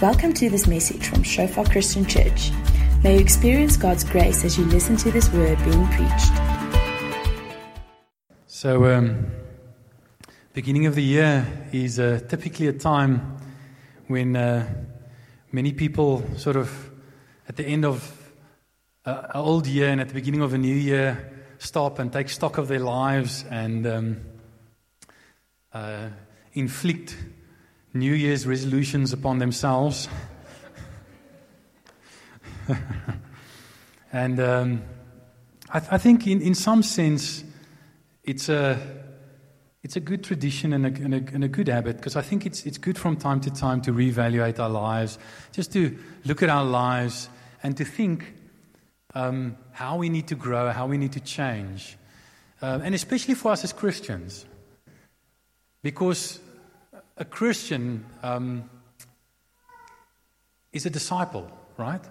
Welcome to this message from Shofar Christian Church. May you experience God's grace as you listen to this word being preached. So, um, beginning of the year is uh, typically a time when uh, many people sort of at the end of uh, an old year and at the beginning of a new year stop and take stock of their lives and um, uh, inflict New Year's resolutions upon themselves. and um, I, th- I, think, in, in some sense, it's a, it's a good tradition and a, and a, and a good habit because I think it's, it's good from time to time to reevaluate our lives, just to look at our lives and to think um, how we need to grow, how we need to change. Uh, and especially for us as Christians. Because a Christian um, is a disciple, right?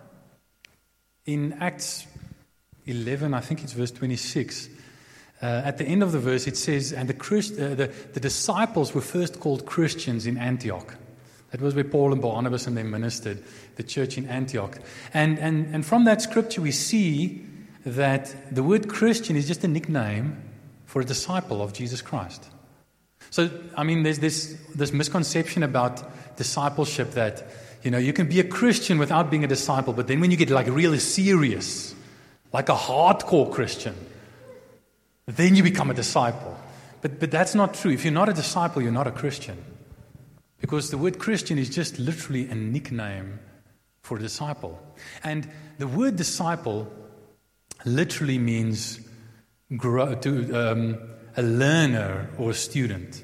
In Acts 11, I think it's verse 26, uh, at the end of the verse it says, And the, Christ, uh, the, the disciples were first called Christians in Antioch. That was where Paul and Barnabas and them ministered, the church in Antioch. And, and, and from that scripture, we see that the word Christian is just a nickname for a disciple of Jesus Christ. So, I mean, there's this, this misconception about discipleship that, you know, you can be a Christian without being a disciple, but then when you get like really serious, like a hardcore Christian, then you become a disciple. But, but that's not true. If you're not a disciple, you're not a Christian. Because the word Christian is just literally a nickname for a disciple. And the word disciple literally means grow, to, um, a learner or a student.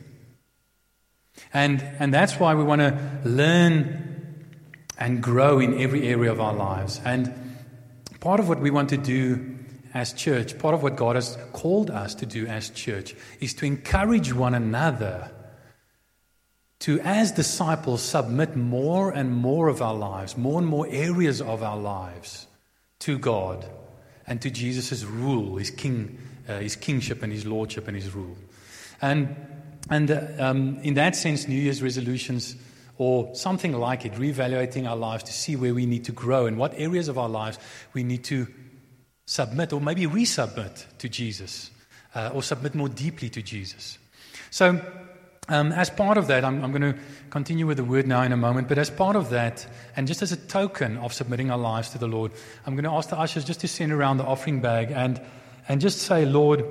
And, and that's why we want to learn and grow in every area of our lives. And part of what we want to do as church, part of what God has called us to do as church, is to encourage one another to, as disciples, submit more and more of our lives, more and more areas of our lives to God and to Jesus' rule, his, king, uh, his kingship and his lordship and his rule. And, and uh, um, in that sense, New Year's resolutions or something like it, reevaluating our lives to see where we need to grow and what areas of our lives we need to submit or maybe resubmit to Jesus uh, or submit more deeply to Jesus. So, um, as part of that, I'm, I'm, going to continue with the word now in a moment, but as part of that, and just as a token of submitting our lives to the Lord, I'm going to ask the ushers just to send around the offering bag and, and just say, Lord,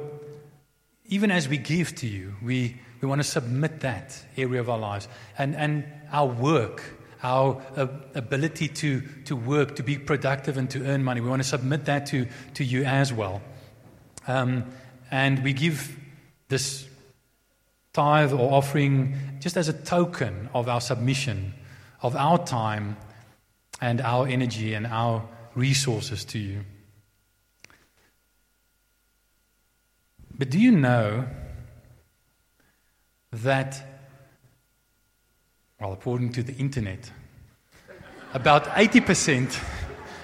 even as we give to you, we, we want to submit that area of our lives and, and our work, our uh, ability to, to work, to be productive, and to earn money. We want to submit that to, to you as well. Um, and we give this tithe or offering just as a token of our submission, of our time and our energy and our resources to you. But do you know that, well, according to the internet, about 80%,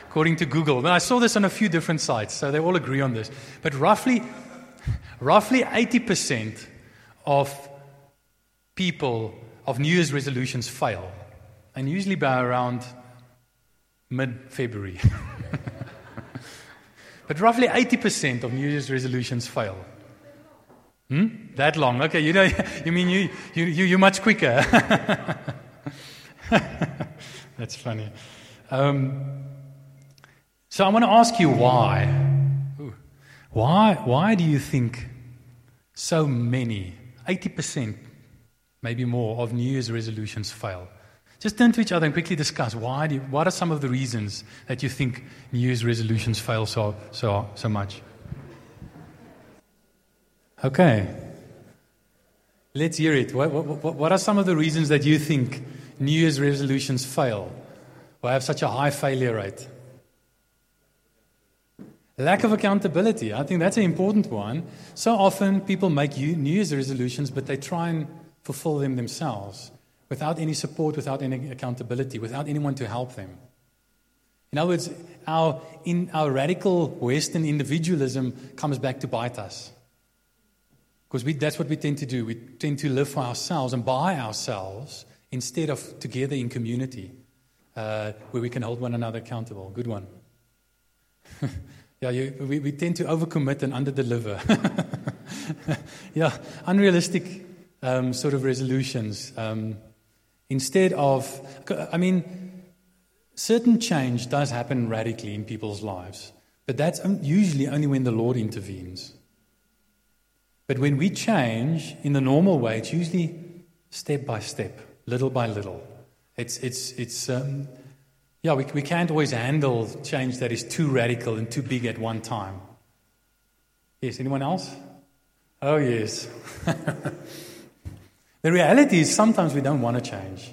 according to Google, and I saw this on a few different sites, so they all agree on this, but roughly, roughly 80% of people of New Year's resolutions fail, and usually by around mid February. but roughly 80% of New Year's resolutions fail. Hmm? That long? Okay, you know, you mean you, you, you, you're much quicker. That's funny. Um, so I want to ask you why. Why, why do you think so many 80%, maybe more, of New Year's resolutions fail. Just turn to each other and quickly discuss why do you, what are some of the reasons that you think New Year's resolutions fail so, so, so much? Okay. Let's hear it. What, what, what are some of the reasons that you think New Year's resolutions fail or have such a high failure rate? Lack of accountability. I think that's an important one. So often people make New Year's resolutions, but they try and fulfill them themselves without any support, without any accountability, without anyone to help them. In other words, our, in, our radical Western individualism comes back to bite us. Because we, that's what we tend to do. We tend to live for ourselves and by ourselves instead of together in community. uh, where we can hold one another accountable. Good one. yeah, you, we, we tend to overcommit and underdeliver. yeah, unrealistic um, sort of resolutions. Um, instead of, I mean, certain change does happen radically in people's lives, but that's usually only when the Lord intervenes. But when we change in the normal way, it's usually step by step, little by little. It's, it's, it's um, yeah, we, we can't always handle change that is too radical and too big at one time. Yes, anyone else? Oh, yes. the reality is sometimes we don't want to change.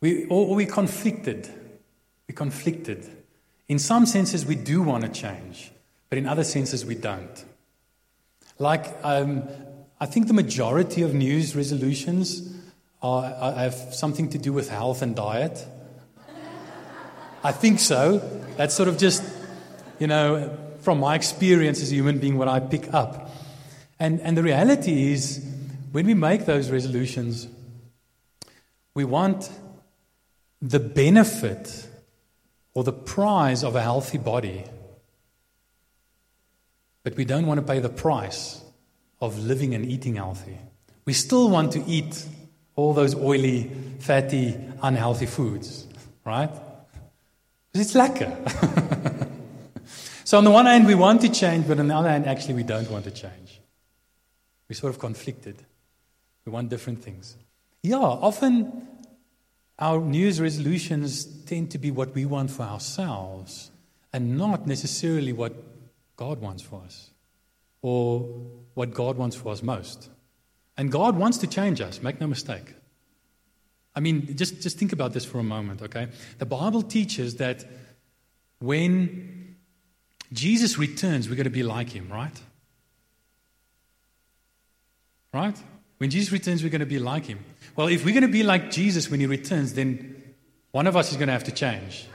We, or we're conflicted. We're conflicted. In some senses, we do want to change, but in other senses, we don't. Like, um, I think the majority of news resolutions are, have something to do with health and diet. I think so. That's sort of just, you know, from my experience as a human being, what I pick up. And, and the reality is, when we make those resolutions, we want the benefit or the prize of a healthy body, but we don't want to pay the price of living and eating healthy. We still want to eat all those oily, fatty, unhealthy foods, right? Because it's lekker. so, on the one hand, we want to change, but on the other hand, actually, we don't want to change. We're sort of conflicted. We want different things. Yeah, often our New Year's resolutions tend to be what we want for ourselves and not necessarily what God wants for us or what God wants for us most. And God wants to change us, make no mistake. I mean, just, just think about this for a moment, okay? The Bible teaches that when Jesus returns, we're going to be like him, right? Right? When Jesus returns, we're going to be like him. Well, if we're going to be like Jesus when he returns, then one of us is going to have to change.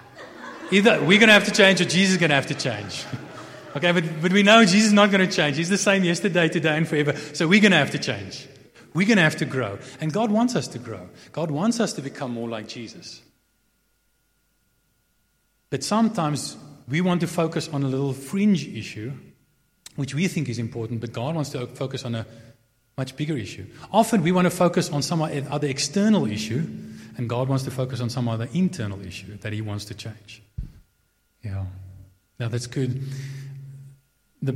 Either we're going to have to change or Jesus is going to have to change. okay, but, but we know Jesus is not going to change. He's the same yesterday, today, and forever. So we're going to have to change. We're going to have to grow. And God wants us to grow. God wants us to become more like Jesus. But sometimes we want to focus on a little fringe issue, which we think is important, but God wants to focus on a much bigger issue. Often we want to focus on some other external issue, and God wants to focus on some other internal issue that He wants to change. Yeah. Now that's good. The,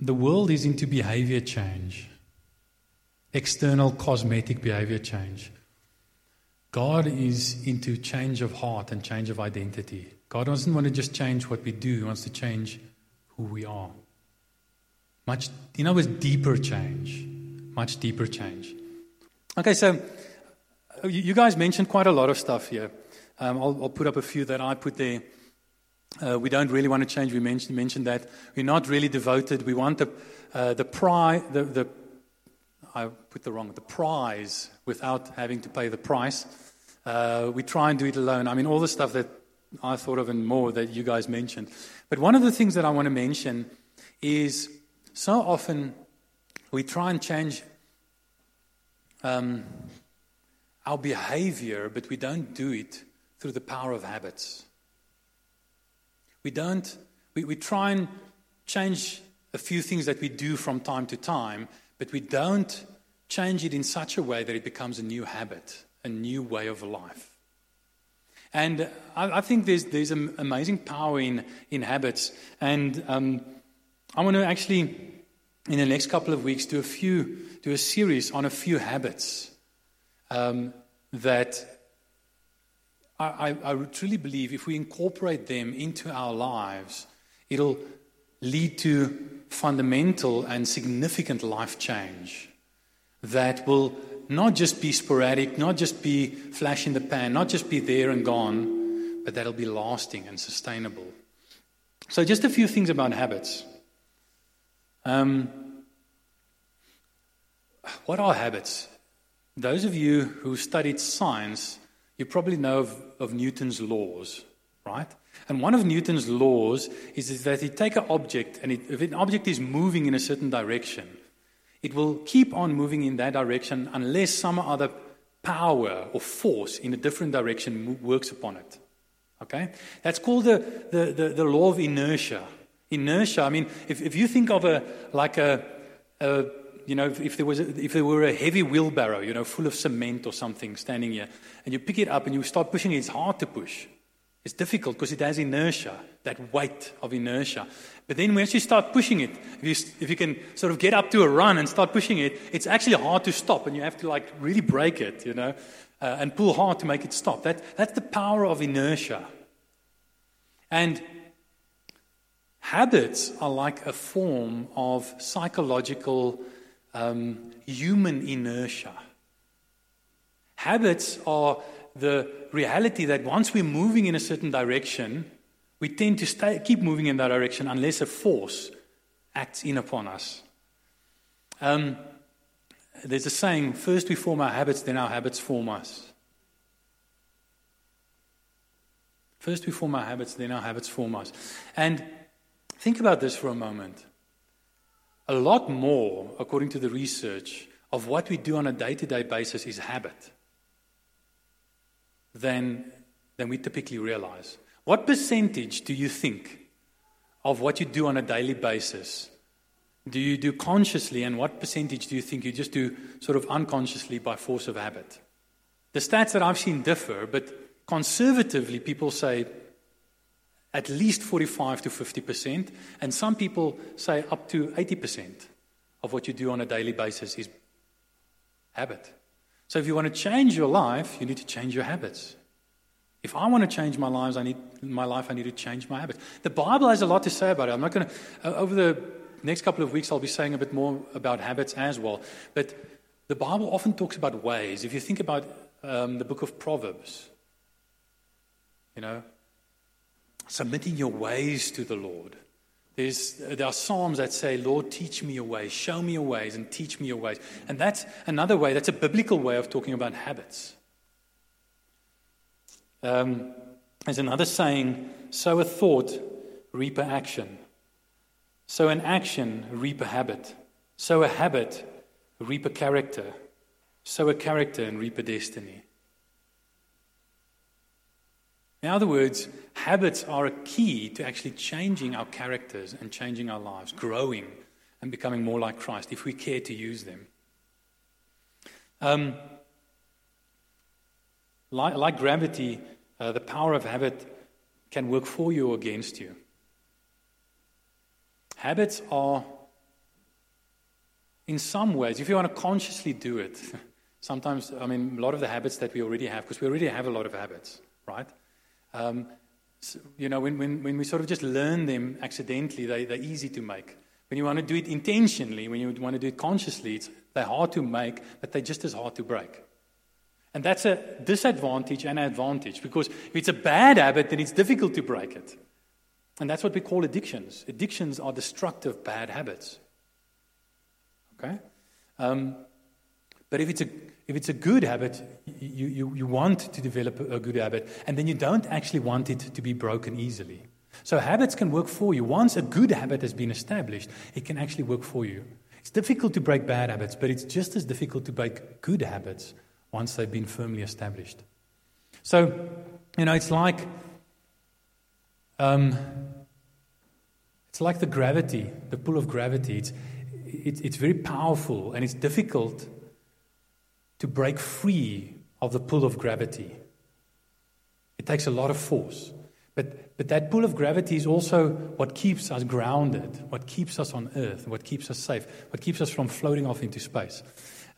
the world is into behavior change external cosmetic behavior change. God is into change of heart and change of identity. God doesn't want to just change what we do, He wants to change who we are. Much, in other words, deeper change. Much deeper change. Okay, so uh, you guys mentioned quite a lot of stuff here. Um, I'll, I'll, put up a few that I put there. Uh, we don't really want to change. We mentioned, mentioned that. We're not really devoted. We want the, uh, the, pride, the, the I put the wrong, the prize without having to pay the price. Uh, we try and do it alone. I mean, all the stuff that I thought of and more that you guys mentioned. But one of the things that I want to mention is so often we try and change um, our behavior, but we don't do it through the power of habits. We don't, we, we try and change a few things that we do from time to time, but we don't change it in such a way that it becomes a new habit, a new way of life. And I, I think there's, there's amazing power in, in habits. And um, I want to actually, in the next couple of weeks, do a few, do a series on a few habits um, that I, I, I truly believe if we incorporate them into our lives, it'll lead to fundamental and significant life change that will not just be sporadic, not just be flash in the pan, not just be there and gone, but that'll be lasting and sustainable. So, just a few things about habits. Um, what are habits? Those of you who studied science, you probably know of, of Newton's laws, right? And one of Newton's laws is, is that you take an object, and it, if an object is moving in a certain direction, it will keep on moving in that direction unless some other power or force in a different direction works upon it. Okay? That's called the, the, the, the law of inertia. Inertia, I mean, if, if you think of a, like a, a you know, if, if, there was a, if there were a heavy wheelbarrow, you know, full of cement or something standing here, and you pick it up and you start pushing it, it's hard to push. It's difficult because it has inertia, that weight of inertia. But then once you start pushing it, if you, if you can sort of get up to a run and start pushing it, it's actually hard to stop, and you have to like really break it, you know, uh, and pull hard to make it stop. That, that's the power of inertia. And habits are like a form of psychological um, human inertia. Habits are the reality that once we're moving in a certain direction, we tend to stay, keep moving in that direction unless a force acts in upon us. Um, there's a saying first we form our habits, then our habits form us. First we form our habits, then our habits form us. And think about this for a moment. A lot more, according to the research, of what we do on a day to day basis is habit than, than we typically realize. What percentage do you think of what you do on a daily basis do you do consciously, and what percentage do you think you just do sort of unconsciously by force of habit? The stats that I've seen differ, but conservatively, people say at least 45 to 50%, and some people say up to 80% of what you do on a daily basis is habit. So if you want to change your life, you need to change your habits. If I want to change my lives, I need my life. I need to change my habits. The Bible has a lot to say about it. I'm not going to uh, over the next couple of weeks. I'll be saying a bit more about habits as well. But the Bible often talks about ways. If you think about um, the book of Proverbs, you know, submitting your ways to the Lord. There's, there are psalms that say, Lord, teach me your ways, show me your ways, and teach me your ways. And that's another way, that's a biblical way of talking about habits. Um, there's another saying, sow a thought, reap a action. Sow an action, reap a habit. Sow a habit, reap a character. Sow a character, and reap a destiny. In other words, habits are a key to actually changing our characters and changing our lives, growing and becoming more like Christ if we care to use them. Um, like, like, gravity, uh, the power of habit can work for you or against you. Habits are, in some ways, if you want to consciously do it, sometimes, I mean, a lot of the habits that we already have, because we already have a lot of habits, right? Um, so, you know, when, when, when we sort of just learn them accidentally, they, they're easy to make. When you want to do it intentionally, when you want to do it consciously, it's, they're hard to make, but they're just as hard to break. And that's a disadvantage and an advantage because if it's a bad habit, then it's difficult to break it. And that's what we call addictions. Addictions are destructive, bad habits. Okay? Um, but if it's a if it's a good habit, you, you, you want to develop a good habit, and then you don't actually want it to be broken easily. So habits can work for you. Once a good habit has been established, it can actually work for you. It's difficult to break bad habits, but it's just as difficult to break good habits once they've been firmly established. So, you know, it's like um, it's like the gravity, the pull of gravity. It's, it, it's very powerful and it's difficult to break free of the pull of gravity. It takes a lot of force. But, but that pull of gravity is also what keeps us grounded, what keeps us on earth, what keeps us safe, what keeps us from floating off into space.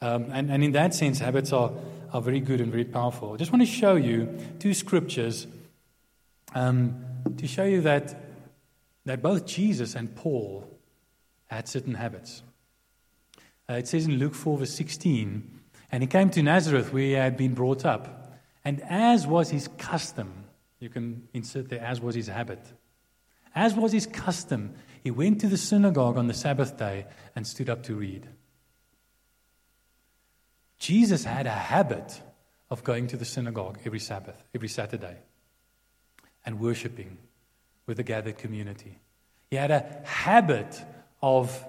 Um, and, and in that sense, habits are, are very good and very powerful. I just want to show you two scriptures um, to show you that, that both Jesus and Paul had certain habits. Uh, it says in Luke 4, verse 16, and he came to Nazareth where he had been brought up. And as was his custom, you can insert there, as was his habit. As was his custom, he went to the synagogue on the Sabbath day and stood up to read. Jesus had a habit of going to the synagogue every Sabbath, every Saturday, and worshiping with the gathered community. He had a habit of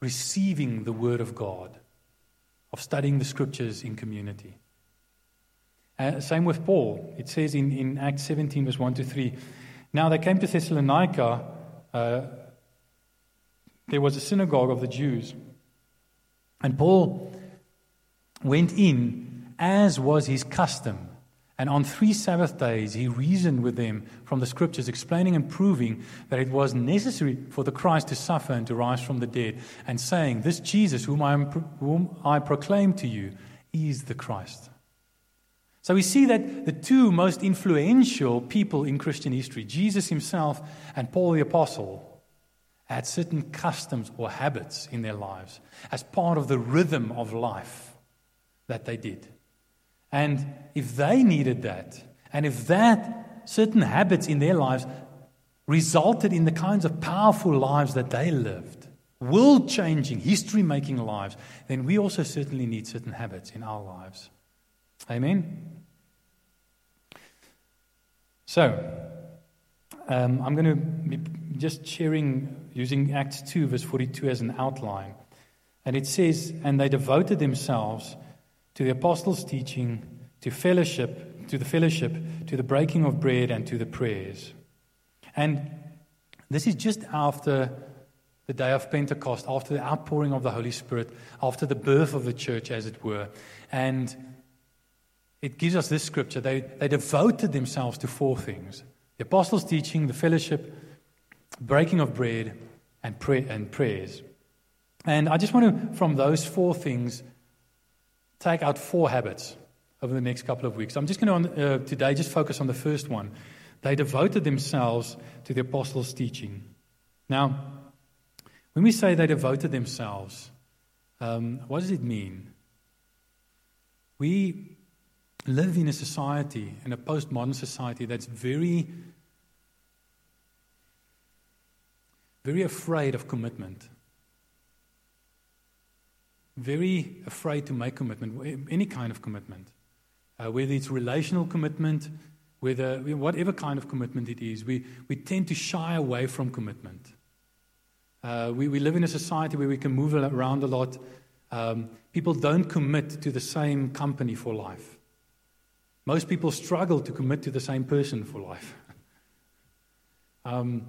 receiving the Word of God of studying the scriptures in community. Uh, same with Paul. It says in, in Acts 17, verse 1 to 3 Now they came to Thessalonica. Uh, there was a synagogue of the Jews. And Paul went in as was his custom. And on three Sabbath days, he reasoned with them from the scriptures, explaining and proving that it was necessary for the Christ to suffer and to rise from the dead, and saying, This Jesus, whom I, am, whom I proclaim to you, is the Christ. So we see that the two most influential people in Christian history, Jesus himself and Paul the Apostle, had certain customs or habits in their lives as part of the rhythm of life that they did. And if they needed that, and if that certain habits in their lives resulted in the kinds of powerful lives that they lived, world changing, history making lives, then we also certainly need certain habits in our lives. Amen? So, um, I'm going to be just sharing using Acts 2, verse 42 as an outline. And it says, And they devoted themselves to the apostles' teaching, to fellowship, to the fellowship, to the breaking of bread, and to the prayers. And this is just after the day of Pentecost, after the outpouring of the Holy Spirit, after the birth of the church, as it were. And it gives us this scripture. They, they devoted themselves to four things the apostles' teaching, the fellowship, breaking of bread, and, pray, and prayers. And I just want to, from those four things, take out four habits over the next couple of weeks. I'm just going to, uh, today, just focus on the first one. They devoted themselves to the apostles' teaching. Now, when we say they devoted themselves, um, what does it mean? We live in a society, in a postmodern society, that's very, very afraid of commitment very afraid to make commitment, any kind of commitment, uh, whether it's relational commitment, whether whatever kind of commitment it is, we, we tend to shy away from commitment. Uh, we, we live in a society where we can move around a lot. Um, people don't commit to the same company for life. Most people struggle to commit to the same person for life. um,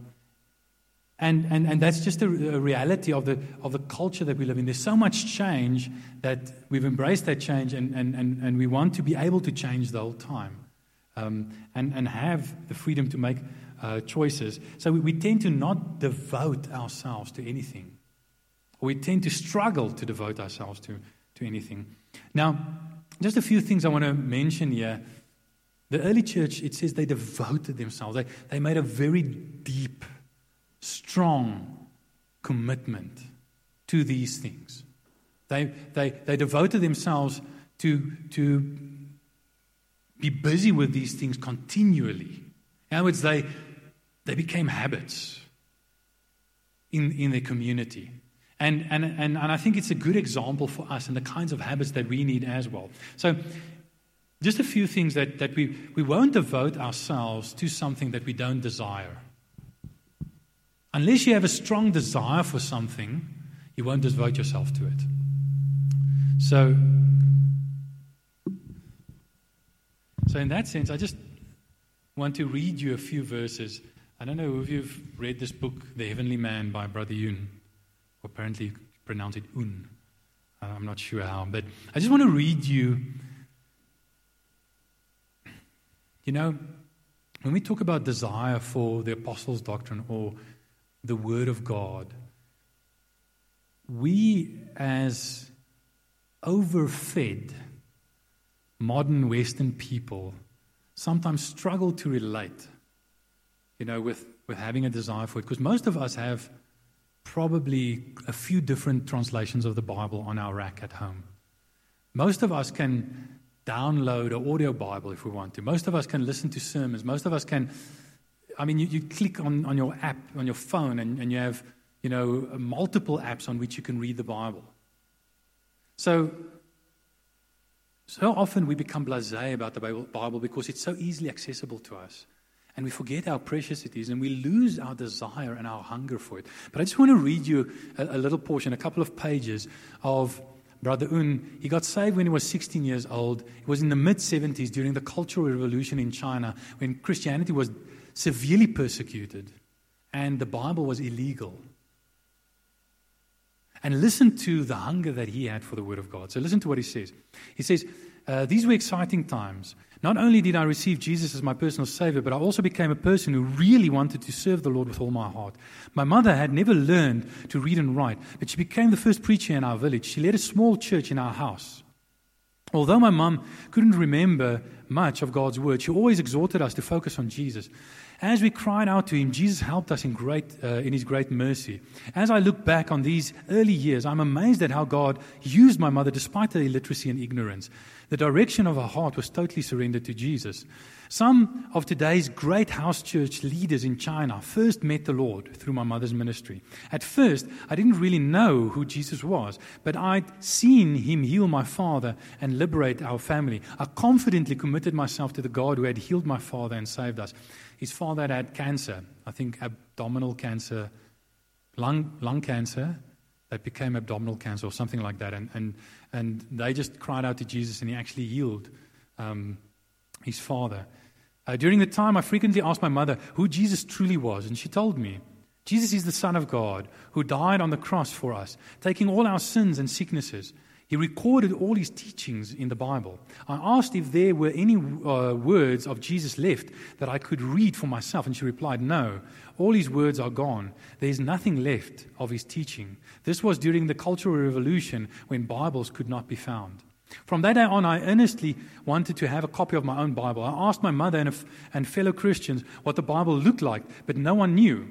and, and, and that's just a, a, reality of the, of the culture that we live in. There's so much change that we've embraced that change and, and, and, and we want to be able to change the whole time um, and, and have the freedom to make uh, choices. So we, we tend to not devote ourselves to anything. We tend to struggle to devote ourselves to, to anything. Now, just a few things I want to mention here. The early church, it says they devoted themselves. They, they made a very deep strong commitment to these things. They, they, they devoted themselves to, to be busy with these things continually. In other words, they, they became habits in, in their community. And, and, and, and I think it's a good example for us and the kinds of habits that we need as well. So, just a few things that, that we, we won't devote ourselves to something that we don't desire. Unless you have a strong desire for something, you won't devote yourself to it. So, so in that sense, I just want to read you a few verses. I don't know if you've read this book, The Heavenly Man by Brother Yun. Apparently, pronounce it Un. Uh, I'm not sure how, but I just want to read you. You know, when we talk about desire for the apostles' doctrine or the Word of God, we as overfed modern Western people sometimes struggle to relate, you know, with, with having a desire for it. Because most of us have probably a few different translations of the Bible on our rack at home. Most of us can download an audio Bible if we want to. Most of us can listen to sermons. Most of us can I mean, you, you click on, on your app, on your phone, and, and you have, you know, multiple apps on which you can read the Bible. So, so often we become blasé about the Bible because it's so easily accessible to us. And we forget how precious it is, and we lose our desire and our hunger for it. But I just want to read you a, a little portion, a couple of pages of Brother Un, he got saved when he was 16 years old. It was in the mid 70s during the Cultural Revolution in China when Christianity was severely persecuted and the Bible was illegal. And listen to the hunger that he had for the Word of God. So listen to what he says. He says, uh, These were exciting times. Not only did I receive Jesus as my personal Savior, but I also became a person who really wanted to serve the Lord with all my heart. My mother had never learned to read and write, but she became the first preacher in our village. She led a small church in our house. Although my mum couldn't remember much of God's Word, she always exhorted us to focus on Jesus. As we cried out to him, Jesus helped us in, great, uh, in his great mercy. As I look back on these early years, I'm amazed at how God used my mother despite her illiteracy and ignorance. The direction of her heart was totally surrendered to Jesus. Some of today's great house church leaders in China first met the Lord through my mother's ministry. At first, I didn't really know who Jesus was, but I'd seen him heal my father and liberate our family. I confidently committed myself to the God who had healed my father and saved us. His father had cancer, I think abdominal cancer, lung, lung cancer that became abdominal cancer or something like that. And, and, and they just cried out to Jesus and he actually healed um, his father. Uh, during the time, I frequently asked my mother who Jesus truly was, and she told me. Jesus is the Son of God who died on the cross for us, taking all our sins and sicknesses. He recorded all his teachings in the Bible. I asked if there were any uh, words of Jesus left that I could read for myself, and she replied, No, all his words are gone. There is nothing left of his teaching. This was during the Cultural Revolution when Bibles could not be found. From that day on, I earnestly wanted to have a copy of my own Bible. I asked my mother and, and fellow Christians what the Bible looked like, but no one knew.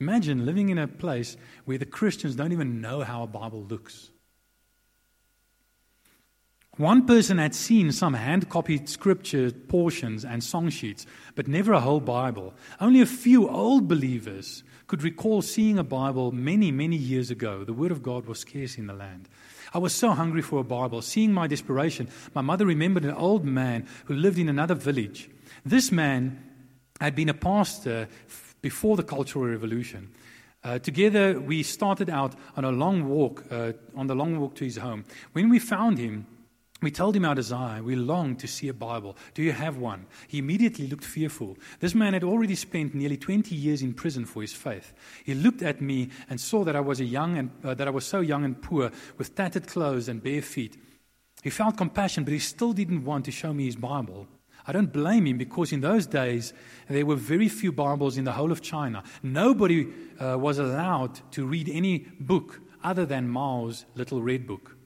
Imagine living in a place where the Christians don't even know how a Bible looks. One person had seen some hand copied scripture portions and song sheets, but never a whole Bible. Only a few old believers could recall seeing a Bible many, many years ago. The Word of God was scarce in the land. I was so hungry for a Bible. Seeing my desperation, my mother remembered an old man who lived in another village. This man had been a pastor before the Cultural Revolution. Uh, together, we started out on a long walk, uh, on the long walk to his home. When we found him, we told him our desire. We longed to see a Bible. Do you have one? He immediately looked fearful. This man had already spent nearly 20 years in prison for his faith. He looked at me and saw that I was a young and uh, that I was so young and poor, with tattered clothes and bare feet. He felt compassion, but he still didn't want to show me his Bible. I don't blame him because in those days there were very few Bibles in the whole of China. Nobody uh, was allowed to read any book other than Mao's little red book.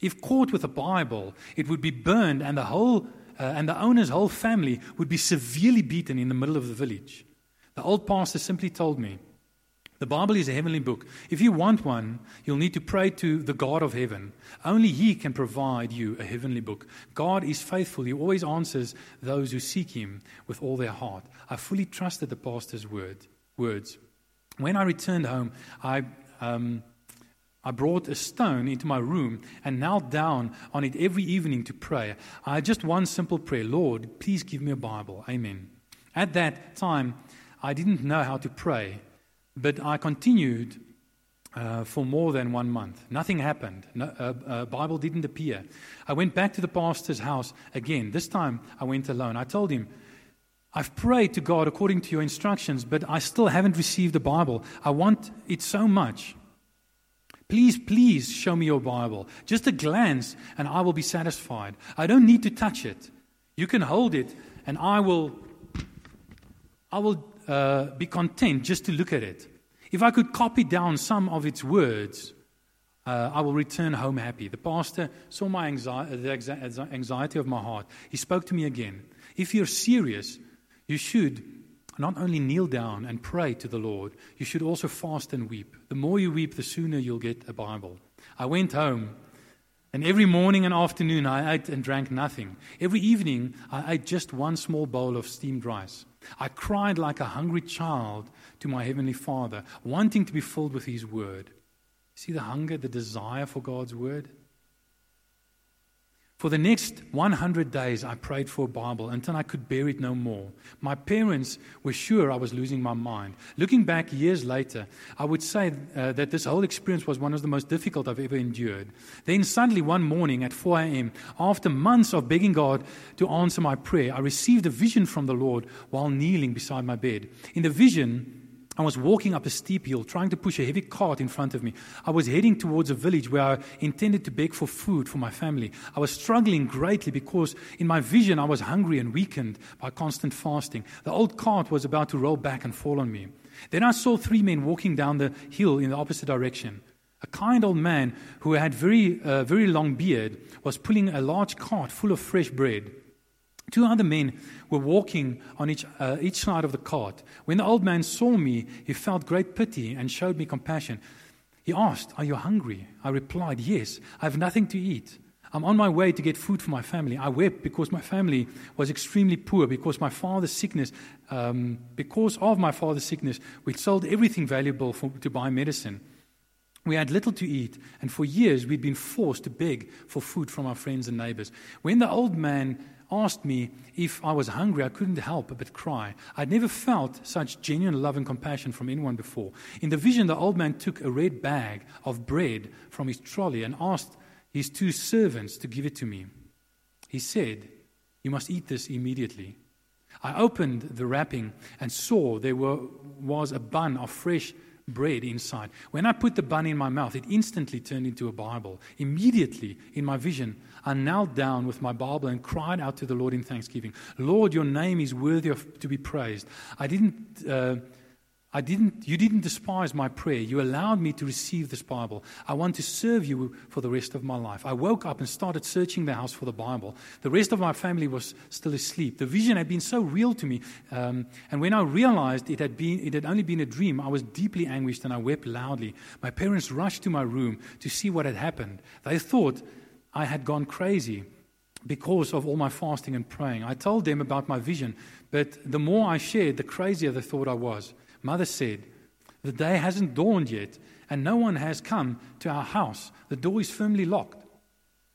If caught with a Bible, it would be burned and the whole uh, and the owner's whole family would be severely beaten in the middle of the village. The old pastor simply told me, the Bible is a heavenly book. If you want one, you'll need to pray to the God of heaven. Only He can provide you a heavenly book. God is faithful. He always answers those who seek Him with all their heart. I fully trusted the pastor's word, words. When I returned home, I, um, I brought a stone into my room and knelt down on it every evening to pray. I had just one simple prayer Lord, please give me a Bible. Amen. At that time, I didn't know how to pray. But I continued uh, for more than one month. Nothing happened. No, uh, uh, Bible didn't appear. I went back to the pastor's house again. This time I went alone. I told him, I've prayed to God according to your instructions, but I still haven't received the Bible. I want it so much. Please, please show me your Bible. Just a glance, and I will be satisfied. I don't need to touch it. You can hold it, and I will, I will uh, be content just to look at it. If I could copy down some of its words, uh, I will return home happy. The pastor saw my anxiety, the anxiety of my heart. He spoke to me again. If you're serious, you should not only kneel down and pray to the Lord, you should also fast and weep. The more you weep, the sooner you'll get a Bible. I went home, and every morning and afternoon I ate and drank nothing. Every evening I ate just one small bowl of steamed rice. I cried like a hungry child to my Heavenly Father, wanting to be filled with His Word. See the hunger, the desire for God's Word? For the next 100 days, I prayed for a Bible until I could bear it no more. My parents were sure I was losing my mind. Looking back years later, I would say uh, that this whole experience was one of the most difficult I've ever endured. Then, suddenly, one morning at 4 a.m., after months of begging God to answer my prayer, I received a vision from the Lord while kneeling beside my bed. In the vision, I was walking up a steep hill, trying to push a heavy cart in front of me. I was heading towards a village where I intended to beg for food for my family. I was struggling greatly because in my vision I was hungry and weakened by constant fasting. The old cart was about to roll back and fall on me. Then I saw three men walking down the hill in the opposite direction. A kind old man who had very, uh, very long beard was pulling a large cart full of fresh bread. Two other men were walking on each, uh, each side of the cart. When the old man saw me, he felt great pity and showed me compassion. He asked, Are you hungry? I replied, Yes, I have nothing to eat. I'm on my way to get food for my family. I wept because my family was extremely poor, because my father's sickness, um, because of my father's sickness, we sold everything valuable for, to buy medicine. We had little to eat, and for years we'd been forced to beg for food from our friends and neighbors. When the old man asked me if I was hungry, I couldn't help but cry. I'd never felt such genuine love and compassion from anyone before. In the vision, the old man took a red bag of bread from his trolley and asked his two servants to give it to me. He said, You must eat this immediately. I opened the wrapping and saw there were, was a bun of fresh bread inside. When I put the bun in my mouth, it instantly turned into a Bible. Immediately, in my vision, I knelt down with my Bible and cried out to the Lord in thanksgiving Lord, your name is worthy of, to be praised. I didn't. Uh, I didn't, you didn't despise my prayer. You allowed me to receive this Bible. I want to serve you for the rest of my life. I woke up and started searching the house for the Bible. The rest of my family was still asleep. The vision had been so real to me. Um, and when I realized it had, been, it had only been a dream, I was deeply anguished and I wept loudly. My parents rushed to my room to see what had happened. They thought I had gone crazy because of all my fasting and praying. I told them about my vision, but the more I shared, the crazier they thought I was. Mother said, The day hasn't dawned yet, and no one has come to our house. The door is firmly locked.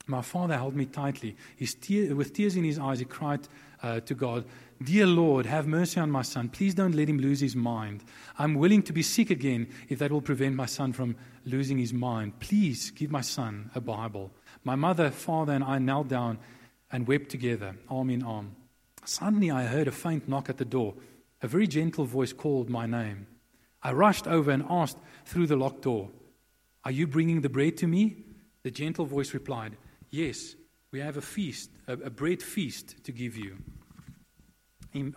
My father held me tightly. With tears in his eyes, he cried uh, to God, Dear Lord, have mercy on my son. Please don't let him lose his mind. I'm willing to be sick again if that will prevent my son from losing his mind. Please give my son a Bible. My mother, father, and I knelt down and wept together, arm in arm. Suddenly, I heard a faint knock at the door. A very gentle voice called my name. I rushed over and asked through the locked door, Are you bringing the bread to me? The gentle voice replied, Yes, we have a feast, a, a bread feast to give you.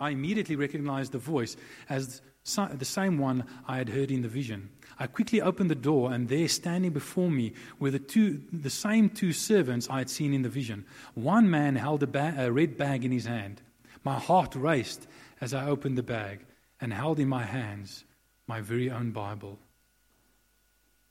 I immediately recognized the voice as the same one I had heard in the vision. I quickly opened the door, and there, standing before me, were the, two, the same two servants I had seen in the vision. One man held a, ba- a red bag in his hand. My heart raced as I opened the bag and held in my hands my very own Bible.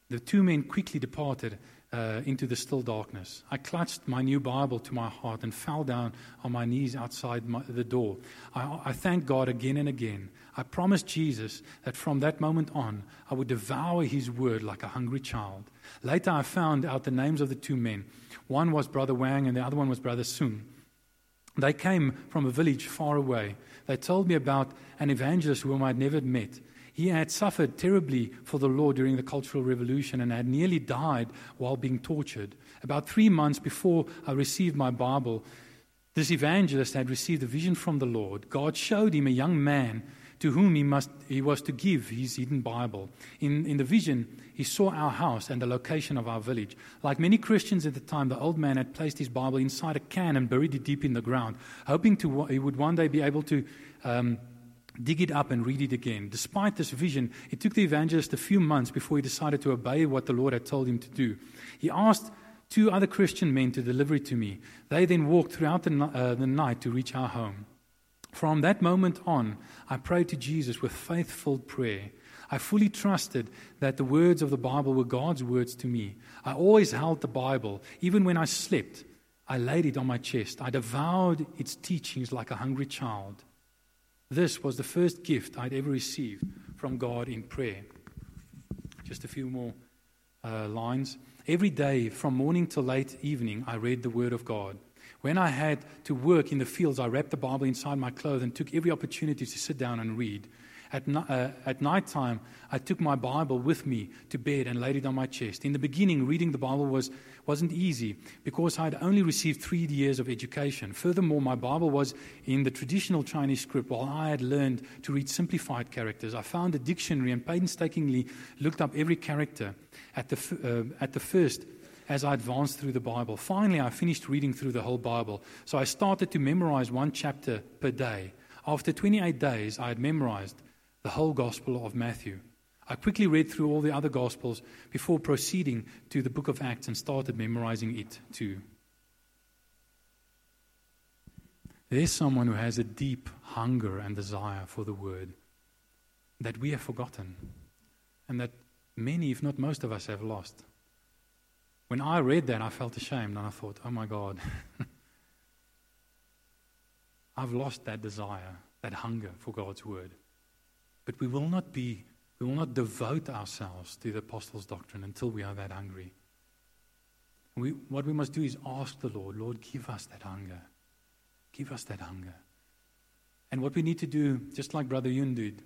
The two men quickly departed uh, into the still darkness. I clutched my new Bible to my heart and fell down on my knees outside my, the door. I, I thanked God again and again. I promised Jesus that from that moment on, I would devour his word like a hungry child. Later, I found out the names of the two men. One was Brother Wang, and the other one was Brother Sun. They came from a village far away. They told me about an evangelist whom I'd never met. He had suffered terribly for the Lord during the Cultural Revolution and had nearly died while being tortured. About three months before I received my Bible, this evangelist had received a vision from the Lord. God showed him a young man to whom he, must, he was to give his hidden Bible. In, in the vision, he saw our house and the location of our village. Like many Christians at the time, the old man had placed his Bible inside a can and buried it deep in the ground, hoping to, he would one day be able to um, dig it up and read it again. Despite this vision, it took the evangelist a few months before he decided to obey what the Lord had told him to do. He asked two other Christian men to deliver it to me. They then walked throughout the, uh, the night to reach our home. From that moment on, I prayed to Jesus with faithful prayer. I fully trusted that the words of the Bible were God's words to me. I always held the Bible. Even when I slept, I laid it on my chest. I devoured its teachings like a hungry child. This was the first gift I'd ever received from God in prayer. Just a few more uh, lines. Every day, from morning till late evening, I read the Word of God. When I had to work in the fields, I wrapped the Bible inside my clothes and took every opportunity to sit down and read. At, uh, at night time, I took my Bible with me to bed and laid it on my chest. In the beginning, reading the Bible was, wasn't easy because I had only received three years of education. Furthermore, my Bible was in the traditional Chinese script while I had learned to read simplified characters. I found a dictionary and painstakingly looked up every character at the, f- uh, at the first as I advanced through the Bible. Finally, I finished reading through the whole Bible. So I started to memorize one chapter per day. After 28 days, I had memorized the whole Gospel of Matthew. I quickly read through all the other Gospels before proceeding to the book of Acts and started memorizing it too. There's someone who has a deep hunger and desire for the Word that we have forgotten and that many, if not most of us, have lost. When I read that, I felt ashamed and I thought, oh my God, I've lost that desire, that hunger for God's word. But we will not be, we will not devote ourselves to the apostles' doctrine until we are that hungry. We, what we must do is ask the Lord, Lord, give us that hunger. Give us that hunger. And what we need to do, just like Brother Yun did,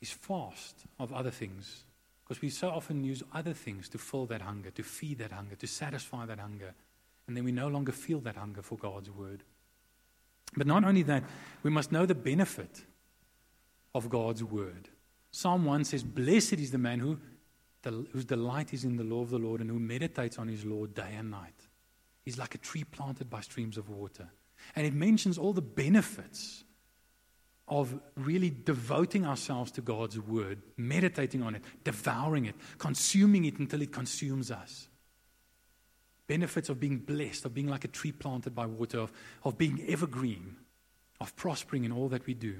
is fast of other things. Because we so often use other things to fill that hunger, to feed that hunger, to satisfy that hunger. And then we no longer feel that hunger for God's word. But not only that, we must know the benefit of God's word. Psalm 1 says, Blessed is the man who, whose delight is in the law of the Lord and who meditates on his law day and night. He's like a tree planted by streams of water. And it mentions all the benefits of really devoting ourselves to God's word, meditating on it, devouring it, consuming it until it consumes us. Benefits of being blessed, of being like a tree planted by water, of, of being evergreen, of prospering in all that we do.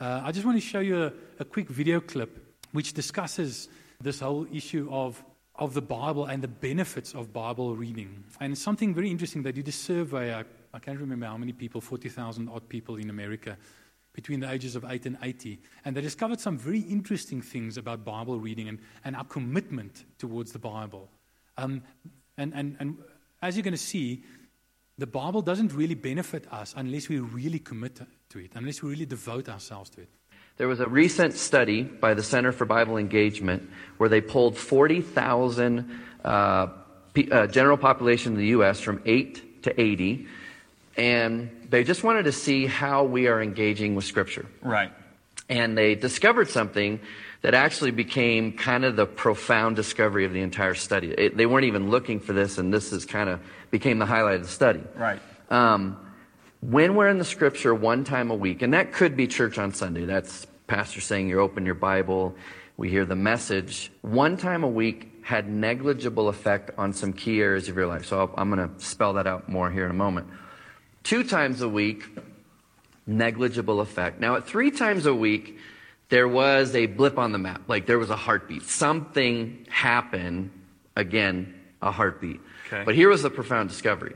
Uh, I just want to show you a, a quick video clip which discusses this whole issue of, of the Bible and the benefits of Bible reading. And something very interesting. They did a survey, I, I can't remember how many people, 40,000 odd people in America between the ages of 8 and 80. And they discovered some very interesting things about Bible reading and, and our commitment towards the Bible. Um, and, and, and as you're going to see, the Bible doesn't really benefit us unless we really commit to it, unless we really devote ourselves to it. There was a recent study by the Center for Bible Engagement where they pulled 40,000 uh, uh, general population in the U.S. from 8 to 80 and they just wanted to see how we are engaging with Scripture. Right. And they discovered something that actually became kind of the profound discovery of the entire study. It, they weren't even looking for this, and this is kind of became the highlight of the study. Right. Um, when we're in the Scripture one time a week, and that could be church on Sunday. That's pastor saying you open your Bible, we hear the message. One time a week had negligible effect on some key areas of your life. So i I'm going to spell that out more here in a moment. Two times a week, negligible effect. Now, at three times a week, there was a blip on the map. Like there was a heartbeat. Something happened. Again, a heartbeat. Okay. But here was the profound discovery.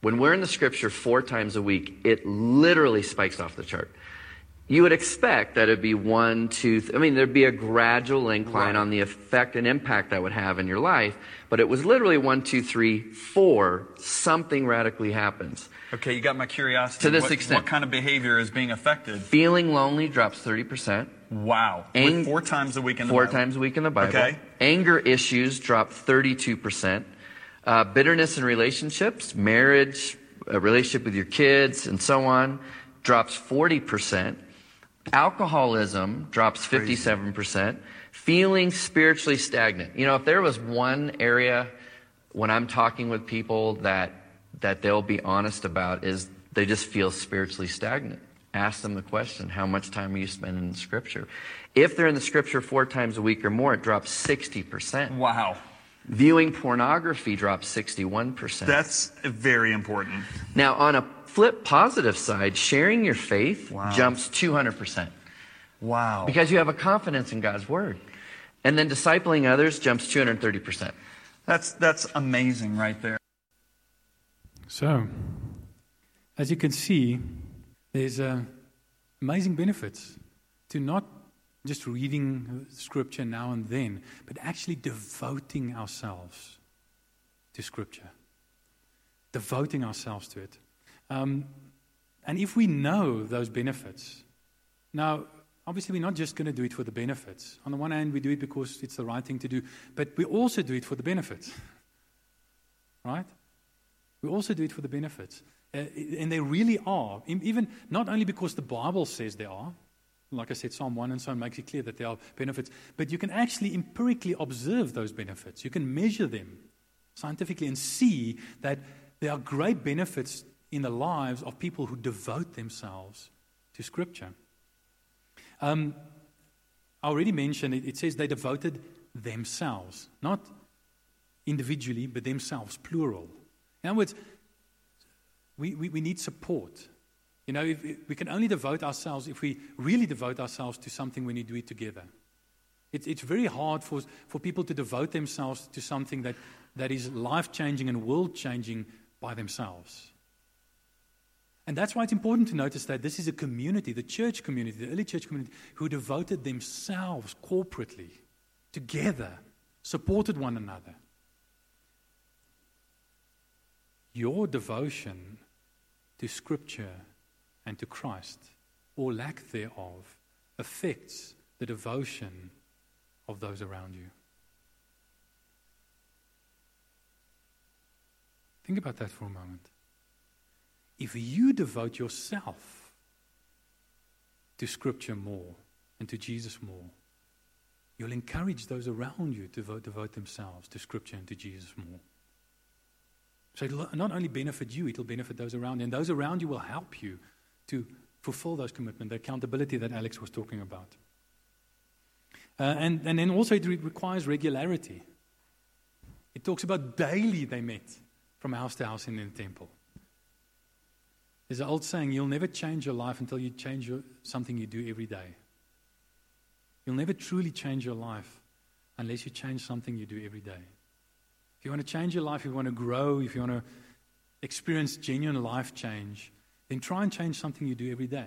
When we're in the scripture four times a week, it literally spikes off the chart. You would expect that it'd be one, two, th- I mean, there'd be a gradual incline Right. on the effect and impact that would have in your life, but it was literally one, two, three, four, something radically happens. Okay, you got my curiosity. To this what, extent. What kind of behavior is being affected? Feeling lonely drops 30%. Wow. Ang- With four times a week in the Four Bible. times a week in the Bible. Okay. Anger issues drop 32%. Uh, bitterness in relationships, marriage, a relationship with your kids, and so on, drops 40%. Alcoholism drops 57%. Feeling spiritually stagnant. You know, if there was one area when I'm talking with people that, that they'll be honest about is they just feel spiritually stagnant. Ask them the question, how much time are you spending in scripture? If they're in the scripture four times a week or more, it drops 60%. Wow. Viewing pornography drops 61%. That's very important. now, on a flip positive side, sharing your faith Wow. jumps 200% Wow. because you have a confidence in God's word. And then discipling others jumps 230%. That's that's amazing right there. So, as you can see, there's uh, amazing benefits to not just reading scripture now and then, but actually devoting ourselves to scripture. devoting ourselves to it. Um, and if we know those benefits, now, obviously, we're not just going to do it for the benefits. On the one hand, we do it because it's the right thing to do, but we also do it for the benefits. Right? We also do it for the benefits. Uh, and they really are. Even not only because the Bible says they are, like I said, Psalm 1 and so on makes it clear that there are benefits, but you can actually empirically observe those benefits. You can measure them scientifically and see that there are great benefits in the lives of people who devote themselves to Scripture. Um, I already mentioned it, it says they devoted themselves, not individually, but themselves, plural. In other words, we, we, we need support. You know, if, if we can only devote ourselves if we really devote ourselves to something when we do it together. It, it's very hard for, for people to devote themselves to something that, that is life changing and world changing by themselves. And that's why it's important to notice that this is a community, the church community, the early church community, who devoted themselves corporately, together, supported one another. Your devotion to Scripture and to Christ, or lack thereof, affects the devotion of those around you. Think about that for a moment. If you devote yourself to Scripture more and to Jesus more, you'll encourage those around you to devote, devote themselves to Scripture and to Jesus more. So it'll not only benefit you, it'll benefit those around you. And those around you will help you to fulfill those commitments, the accountability that Alex was talking about. Uh, and, and then also it re- requires regularity. It talks about daily they met from house to house in the temple. There's an old saying you'll never change your life until you change your, something you do every day. You'll never truly change your life unless you change something you do every day. If you want to change your life, if you want to grow, if you want to experience genuine life change, then try and change something you do every day.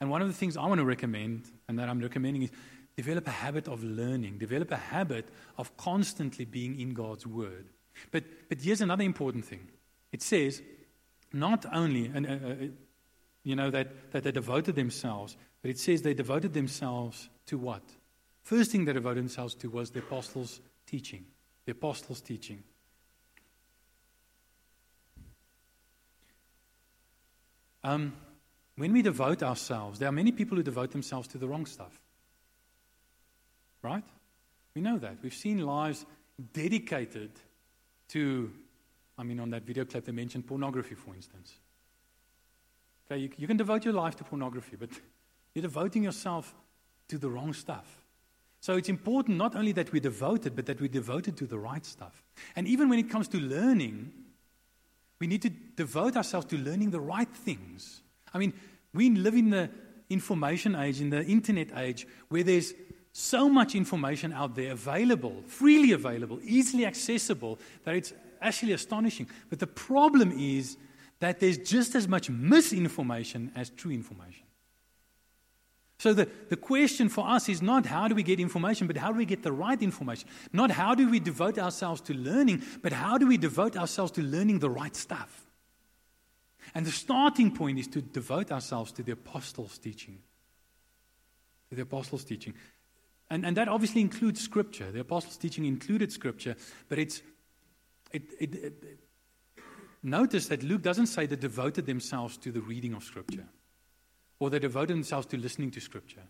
And one of the things I want to recommend, and that I'm recommending, is develop a habit of learning, develop a habit of constantly being in God's Word. But, but here's another important thing it says, not only, and, uh, uh, you know, that, that they devoted themselves, but it says they devoted themselves to what? First thing they devoted themselves to was the apostles' teaching. The apostles' teaching. Um, when we devote ourselves, there are many people who devote themselves to the wrong stuff. Right? We know that. We've seen lives dedicated to, I mean, on that video clip, they mentioned pornography, for instance. Okay, you, you can devote your life to pornography, but you're devoting yourself to the wrong stuff. So it's important not only that we're devoted, but that we're devoted to the right stuff. And even when it comes to learning, we need to devote ourselves to learning the right things. I mean, we live in the information age, in the internet age, where there's so much information out there available, freely available, easily accessible, that it's actually astonishing. But the problem is that there's just as much misinformation as true information. So the, the question for us is not how do we get information, but how do we get the right information? Not how do we devote ourselves to learning, but how do we devote ourselves to learning the right stuff? And the starting point is to devote ourselves to the apostles' teaching. To the apostles' teaching. And, and that obviously includes scripture. The apostles' teaching included scripture, but it's it, it, it, notice that Luke doesn't say they devoted themselves to the reading of scripture or they devoted themselves to listening to Scripture,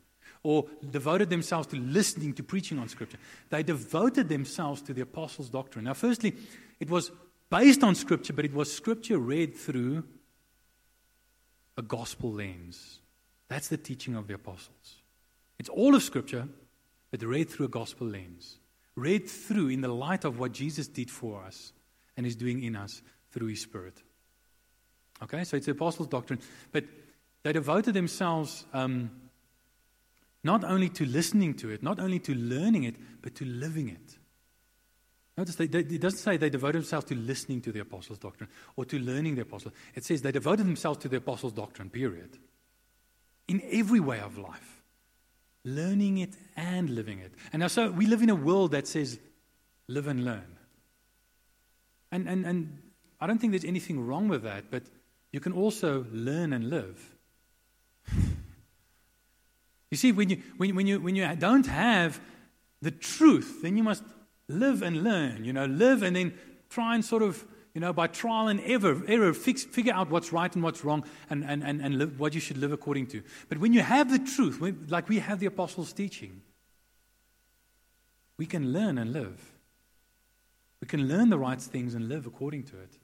or devoted themselves to listening to preaching on Scripture. They devoted themselves to the apostles' doctrine. Now, firstly, it was based on Scripture, but it was Scripture read through a gospel lens. That's the teaching of the apostles. It's all of Scripture, but read through a gospel lens. Read through in the light of what Jesus did for us and is doing in us through His Spirit. Okay, so it's the apostles' doctrine. But they devoted themselves um, not only to listening to it, not only to learning it, but to living it. Notice they, they, it doesn't say they devoted themselves to listening to the apostles' doctrine or to learning the apostles. It says they devoted themselves to the apostles' doctrine, period. In every way of life, learning it and living it. And now, so we live in a world that says live and learn. And, and, and I don't think there's anything wrong with that, but you can also learn and live. You see, when you, when, when, you, when you don't have the truth, then you must live and learn. You know, live and then try and sort of, you know, by trial and error, error fix, figure out what's right and what's wrong and, and, and, and live, what you should live according to. But when you have the truth, when, like we have the apostles' teaching, we can learn and live. We can learn the right things and live according to it.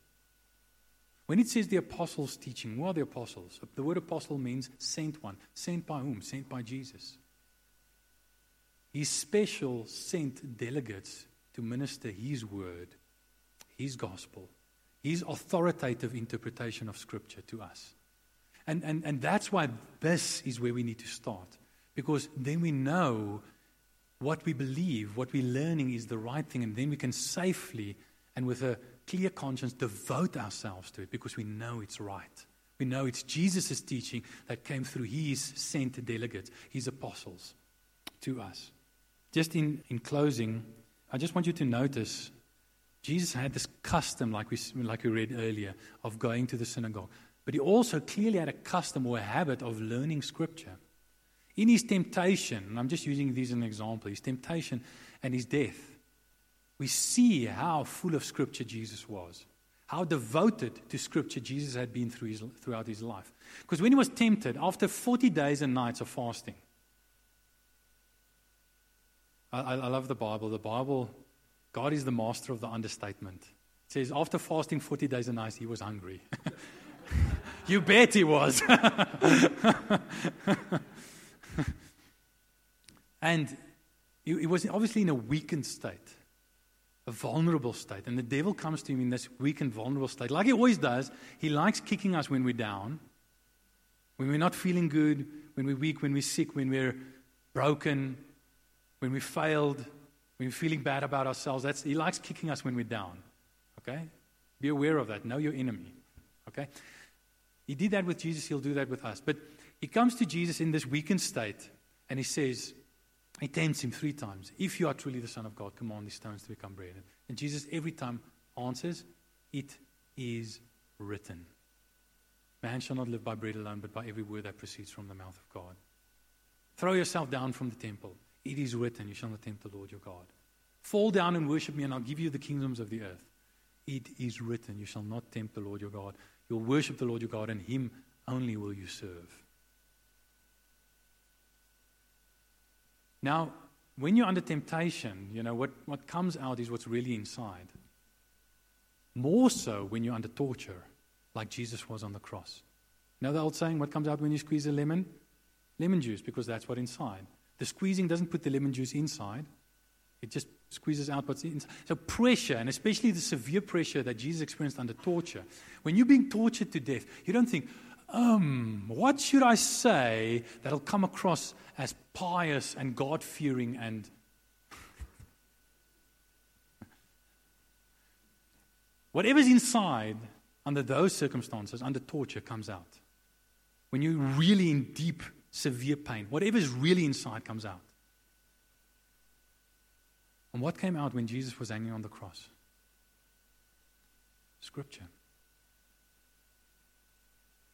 When it says the apostles' teaching, what are the apostles? The word apostle means sent one. Sent by whom? Sent by Jesus. His special sent delegates to minister his word, his gospel, his authoritative interpretation of scripture to us. And, and, and that's why this is where we need to start. Because then we know what we believe, what we're learning is the right thing, and then we can safely and with a clear conscience devote ourselves to it because we know it's right. We know it's Jesus' teaching that came through his sent delegates, his apostles, to us. Just in, in closing, I just want you to notice Jesus had this custom, like we, like we read earlier, of going to the synagogue. But he also clearly had a custom or a habit of learning scripture. In his temptation, and I'm just using these as an example, his temptation and his death, we see how full of scripture Jesus was, how devoted to scripture Jesus had been through his, throughout his life. Because when he was tempted, after 40 days and nights of fasting, I, I love the Bible. The Bible, God is the master of the understatement. It says, after fasting 40 days and nights, he was hungry. you bet he was. and he was obviously in a weakened state, a vulnerable state. And the devil comes to him in this weakened, vulnerable state. Like he always does, he likes kicking us when we're down, when we're not feeling good, when we're weak, when we're sick, when we're broken, when we failed, when we're feeling bad about ourselves. That's, he likes kicking us when we're down. Okay? Be aware of that. Know your enemy. Okay? He did that with Jesus, he'll do that with us. But he comes to Jesus in this weakened state and he says, he tempts him three times. If you are truly the Son of God, command these stones to become bread. And Jesus every time answers, It is written. Man shall not live by bread alone, but by every word that proceeds from the mouth of God. Throw yourself down from the temple. It is written, You shall not tempt the Lord your God. Fall down and worship me, and I'll give you the kingdoms of the earth. It is written, You shall not tempt the Lord your God. You'll worship the Lord your God, and him only will you serve. Now, when you're under temptation, you know, what, what comes out is what's really inside. More so when you're under torture, like Jesus was on the cross. You know the old saying, what comes out when you squeeze a lemon? Lemon juice, because that's what's inside. The squeezing doesn't put the lemon juice inside, it just squeezes out what's inside. So, pressure, and especially the severe pressure that Jesus experienced under torture, when you're being tortured to death, you don't think, um, what should I say that'll come across as pious and God fearing and. Whatever's inside under those circumstances, under torture, comes out. When you're really in deep, severe pain, whatever's really inside comes out. And what came out when Jesus was hanging on the cross? Scripture.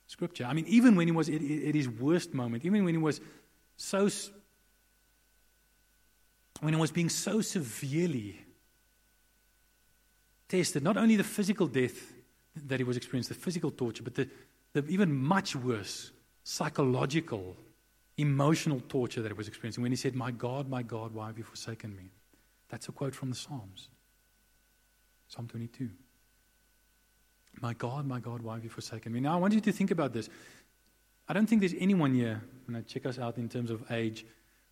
Scripture. I mean, even when he was at, at his worst moment, even when he was so, when he was being so severely tested, not only the physical death that he was experiencing, the physical torture, but the, the even much worse psychological, emotional torture that he was experiencing when he said, My God, my God, why have you forsaken me? That's a quote from the Psalms. Psalm 22. My God, my God, why have you forsaken me? Now, I want you to think about this. I don't think there's anyone here, when I check us out in terms of age,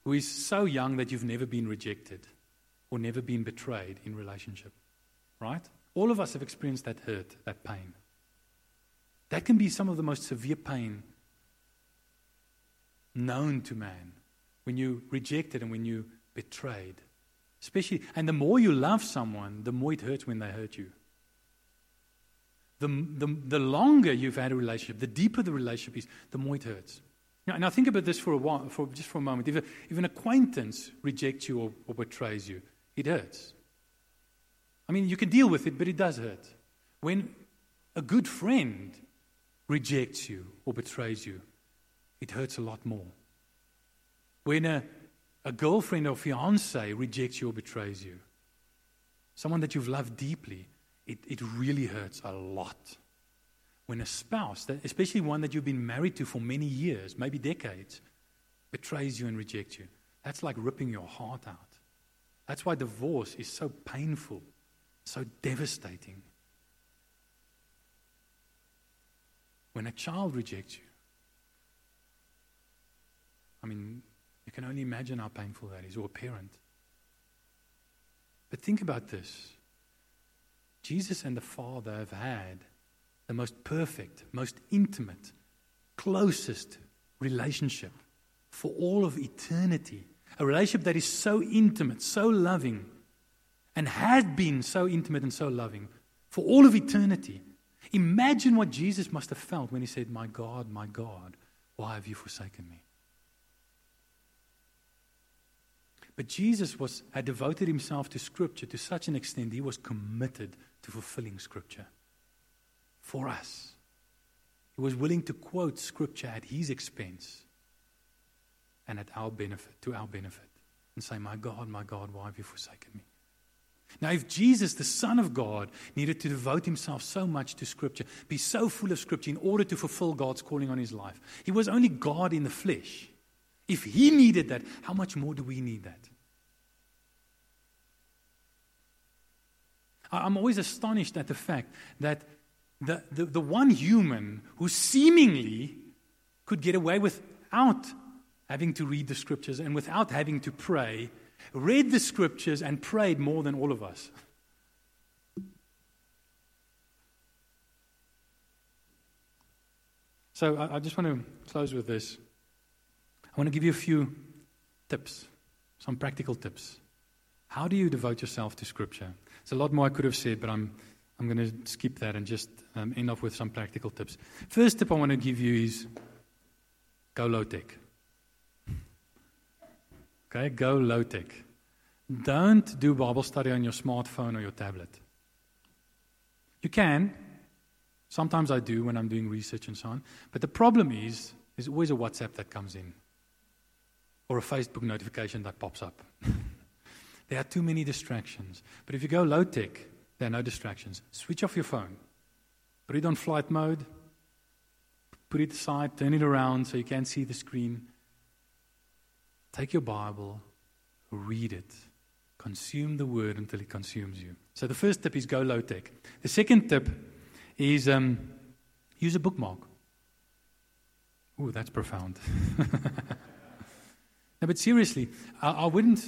who is so young that you've never been rejected or never been betrayed in relationship. Right? All of us have experienced that hurt, that pain. That can be some of the most severe pain known to man when you rejected and when you betrayed. Especially, and the more you love someone, the more it hurts when they hurt you the, the, the longer you've had a relationship, the deeper the relationship is, the more it hurts. Now, now think about this for a while, for just for a moment. If, a, if an acquaintance rejects you or, or betrays you, it hurts. I mean, you can deal with it, but it does hurt. When a good friend rejects you or betrays you, it hurts a lot more. When a, a girlfriend or fiance rejects you or betrays you, someone that you've loved deeply, it, it really hurts a lot. When a spouse, especially one that you've been married to for many years, maybe decades, betrays you and rejects you, that's like ripping your heart out. That's why divorce is so painful, so devastating. When a child rejects you, I mean, you can only imagine how painful that is, or a parent. But think about this Jesus and the Father have had the most perfect, most intimate, closest relationship for all of eternity. A relationship that is so intimate, so loving, and had been so intimate and so loving for all of eternity. Imagine what Jesus must have felt when he said, My God, my God, why have you forsaken me? But Jesus was, had devoted himself to Scripture to such an extent he was committed to fulfilling Scripture for us. He was willing to quote Scripture at his expense and at our benefit, to our benefit, and say, My God, my God, why have you forsaken me? Now, if Jesus, the Son of God, needed to devote himself so much to Scripture, be so full of Scripture in order to fulfill God's calling on his life, he was only God in the flesh. If he needed that, how much more do we need that? I'm always astonished at the fact that the, the, the one human who seemingly could get away without having to read the scriptures and without having to pray read the scriptures and prayed more than all of us. So I, I just want to close with this. I want to give you a few tips, some practical tips. How do you devote yourself to Scripture? There's a lot more I could have said, but I'm, I'm going to skip that and just um, end off with some practical tips. First tip I want to give you is go low tech. Okay, go low tech. Don't do Bible study on your smartphone or your tablet. You can. Sometimes I do when I'm doing research and so on. But the problem is, there's always a WhatsApp that comes in or a Facebook notification that pops up. there are too many distractions. But if you go low tech, there are no distractions. Switch off your phone, put it on flight mode, put it aside, turn it around so you can't see the screen. Take your Bible, read it, consume the word until it consumes you. So the first tip is go low tech. The second tip is um, use a bookmark. Ooh, that's profound. no, but seriously, I, I, wouldn't.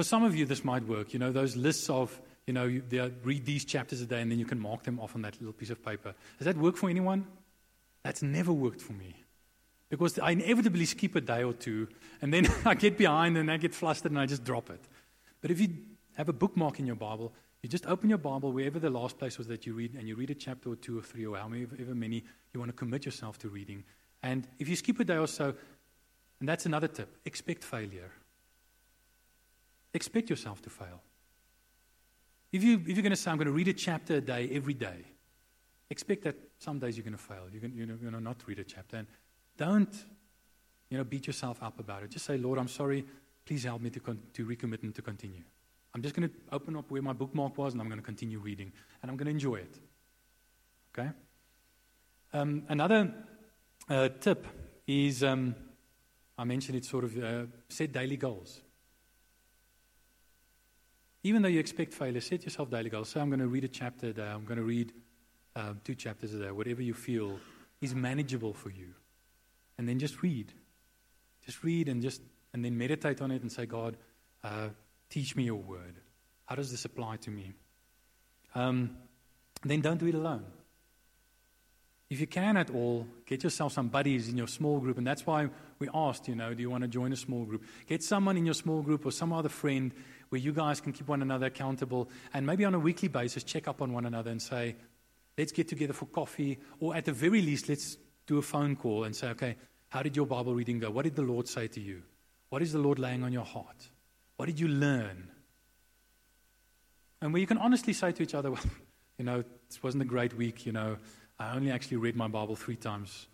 For some of you, this might work. You know, those lists of, you know, you, read these chapters a day and then you can mark them off on that little piece of paper. Does that work for anyone? That's never worked for me. Because I inevitably skip a day or two, and then I get behind and I get flustered and I just drop it. But if you have a bookmark in your Bible, you just open your Bible wherever the last place was that you read, and you read a chapter or two or three or however many you want to commit yourself to reading. And if you skip a day or so, and that's another tip expect failure. Expect yourself to fail. If, you, if you're going to say, I'm going to read a chapter a day every day, expect that some days you're going to fail. You're going, you're going to not read a chapter. And don't you know, beat yourself up about it. Just say, Lord, I'm sorry. Please help me to, con- to recommit and to continue. I'm just going to open up where my bookmark was and I'm going to continue reading. And I'm going to enjoy it. Okay? Um, another uh, tip is um, I mentioned it sort of uh, set daily goals. Even though you expect failure, set yourself daily goals. Say, I'm going to read a chapter a day. I'm going to read uh, two chapters a day. Whatever you feel is manageable for you. And then just read. Just read and just and then meditate on it and say, God, uh, teach me your word. How does this apply to me? Um, then don't do it alone. If you can at all, get yourself some buddies in your small group. And that's why we asked, you know, do you want to join a small group? Get someone in your small group or some other friend where you guys can keep one another accountable. And maybe on a weekly basis, check up on one another and say, let's get together for coffee. Or at the very least, let's do a phone call and say, okay, how did your Bible reading go? What did the Lord say to you? What is the Lord laying on your heart? What did you learn? And where you can honestly say to each other, well, you know, this wasn't a great week. You know, I only actually read my Bible three times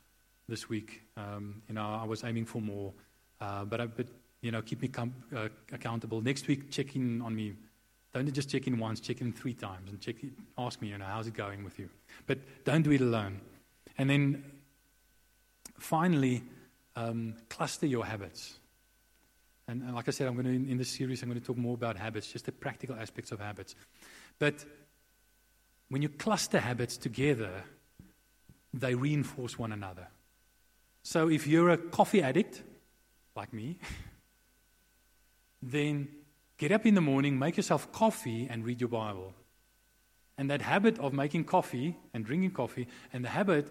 this week. Um, you know, I was aiming for more, uh, but, I, but you know, keep me com- uh, accountable. Next week, check in on me. Don't just check in once, check in three times, and check. in, Ask me, you know, how's it going with you? But don't do it alone. And then, finally, um, cluster your habits. And, and, like I said, I'm going to in, in this series, I'm going to talk more about habits, just the practical aspects of habits. But when you cluster habits together, they reinforce one another. So if you're a coffee addict, like me, then get up in the morning, make yourself coffee, and read your Bible. And that habit of making coffee and drinking coffee and the habit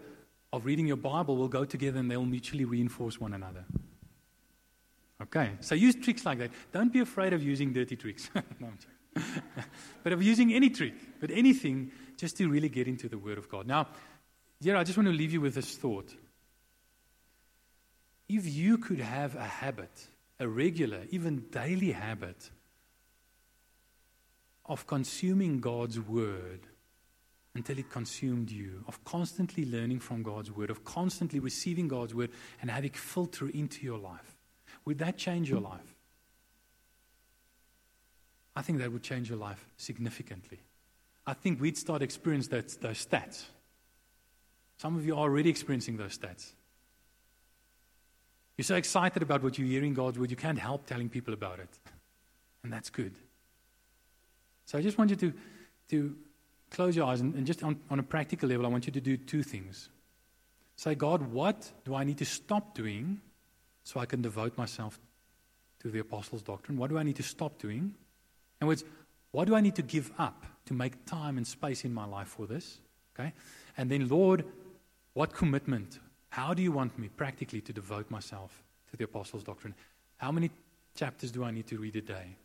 of reading your Bible will go together and they'll mutually reinforce one another. Okay, so use tricks like that. Don't be afraid of using dirty tricks. no, but of using any trick, but anything, just to really get into the Word of God. Now, yeah, I just want to leave you with this thought. If you could have a habit, a regular, even daily habit, of consuming God's Word until it consumed you, of constantly learning from God's Word, of constantly receiving God's Word and having it filter into your life, would that change your life? I think that would change your life significantly. I think we'd start experiencing that, those stats. Some of you are already experiencing those stats. You're so excited about what you hear in God's word, you can't help telling people about it. And that's good. So I just want you to, to close your eyes and, and just on, on a practical level, I want you to do two things. Say, God, what do I need to stop doing so I can devote myself to the apostles' doctrine? What do I need to stop doing? In words, what do I need to give up to make time and space in my life for this? Okay? And then, Lord, what commitment? How do you want me practically to devote myself to the apostles' doctrine? How many chapters do I need to read a day?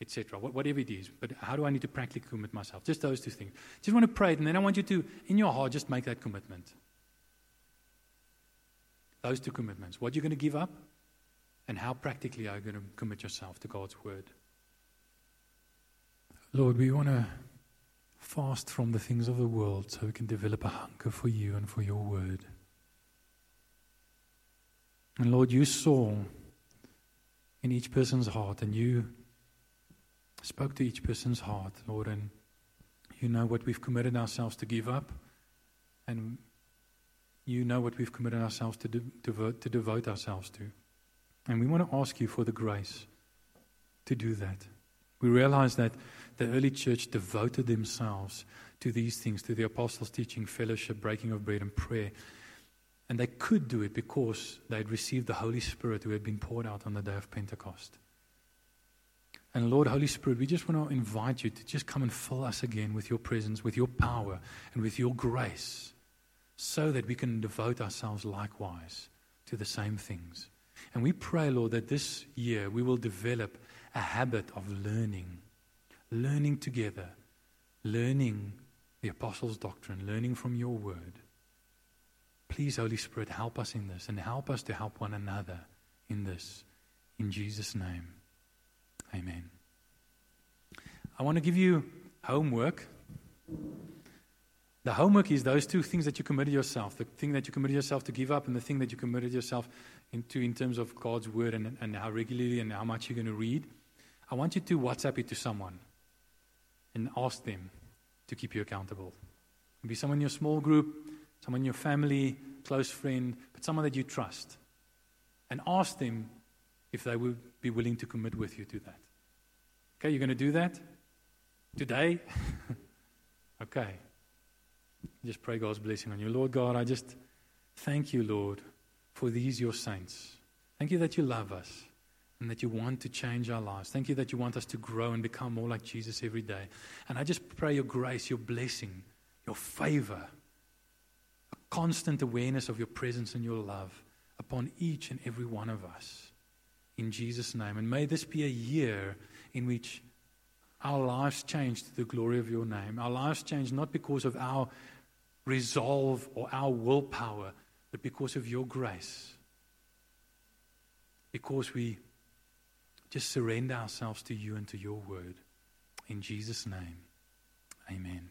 Etc. Whatever it is. But how do I need to practically commit myself? Just those two things. Just want to pray it, and then I want you to, in your heart, just make that commitment. Those two commitments. What you're going to give up, and how practically are you going to commit yourself to God's word? Lord, we want to fast from the things of the world so we can develop a hunger for you and for your word. And Lord, you saw in each person's heart and you spoke to each person's heart, Lord, and you know what we've committed ourselves to give up, and you know what we've committed ourselves to, de- devote, to devote ourselves to. And we want to ask you for the grace to do that. We realize that the early church devoted themselves to these things, to the apostles' teaching, fellowship, breaking of bread, and prayer. And they could do it because they had received the Holy Spirit who had been poured out on the day of Pentecost. And Lord, Holy Spirit, we just want to invite you to just come and fill us again with your presence, with your power, and with your grace, so that we can devote ourselves likewise to the same things. And we pray, Lord, that this year we will develop a habit of learning, learning together, learning the apostles' doctrine, learning from your word. Please, Holy Spirit, help us in this and help us to help one another in this. In Jesus' name, amen. I want to give you homework. The homework is those two things that you committed yourself the thing that you committed yourself to give up, and the thing that you committed yourself into in terms of God's word and, and how regularly and how much you're going to read. I want you to WhatsApp it to someone and ask them to keep you accountable. Maybe someone in your small group, someone in your family, close friend, but someone that you trust. And ask them if they would be willing to commit with you to that. Okay, you're going to do that? Today? okay. Just pray God's blessing on you. Lord God, I just thank you, Lord, for these your saints. Thank you that you love us and that you want to change our lives. Thank you that you want us to grow and become more like Jesus every day. And I just pray your grace, your blessing, your favor, constant awareness of your presence and your love upon each and every one of us. In Jesus' name. And may this be a year in which our lives change to the glory of your name. Our lives change not because of our resolve or our willpower, but because of your grace. Because we just surrender ourselves to you and to your word. In Jesus' name, amen.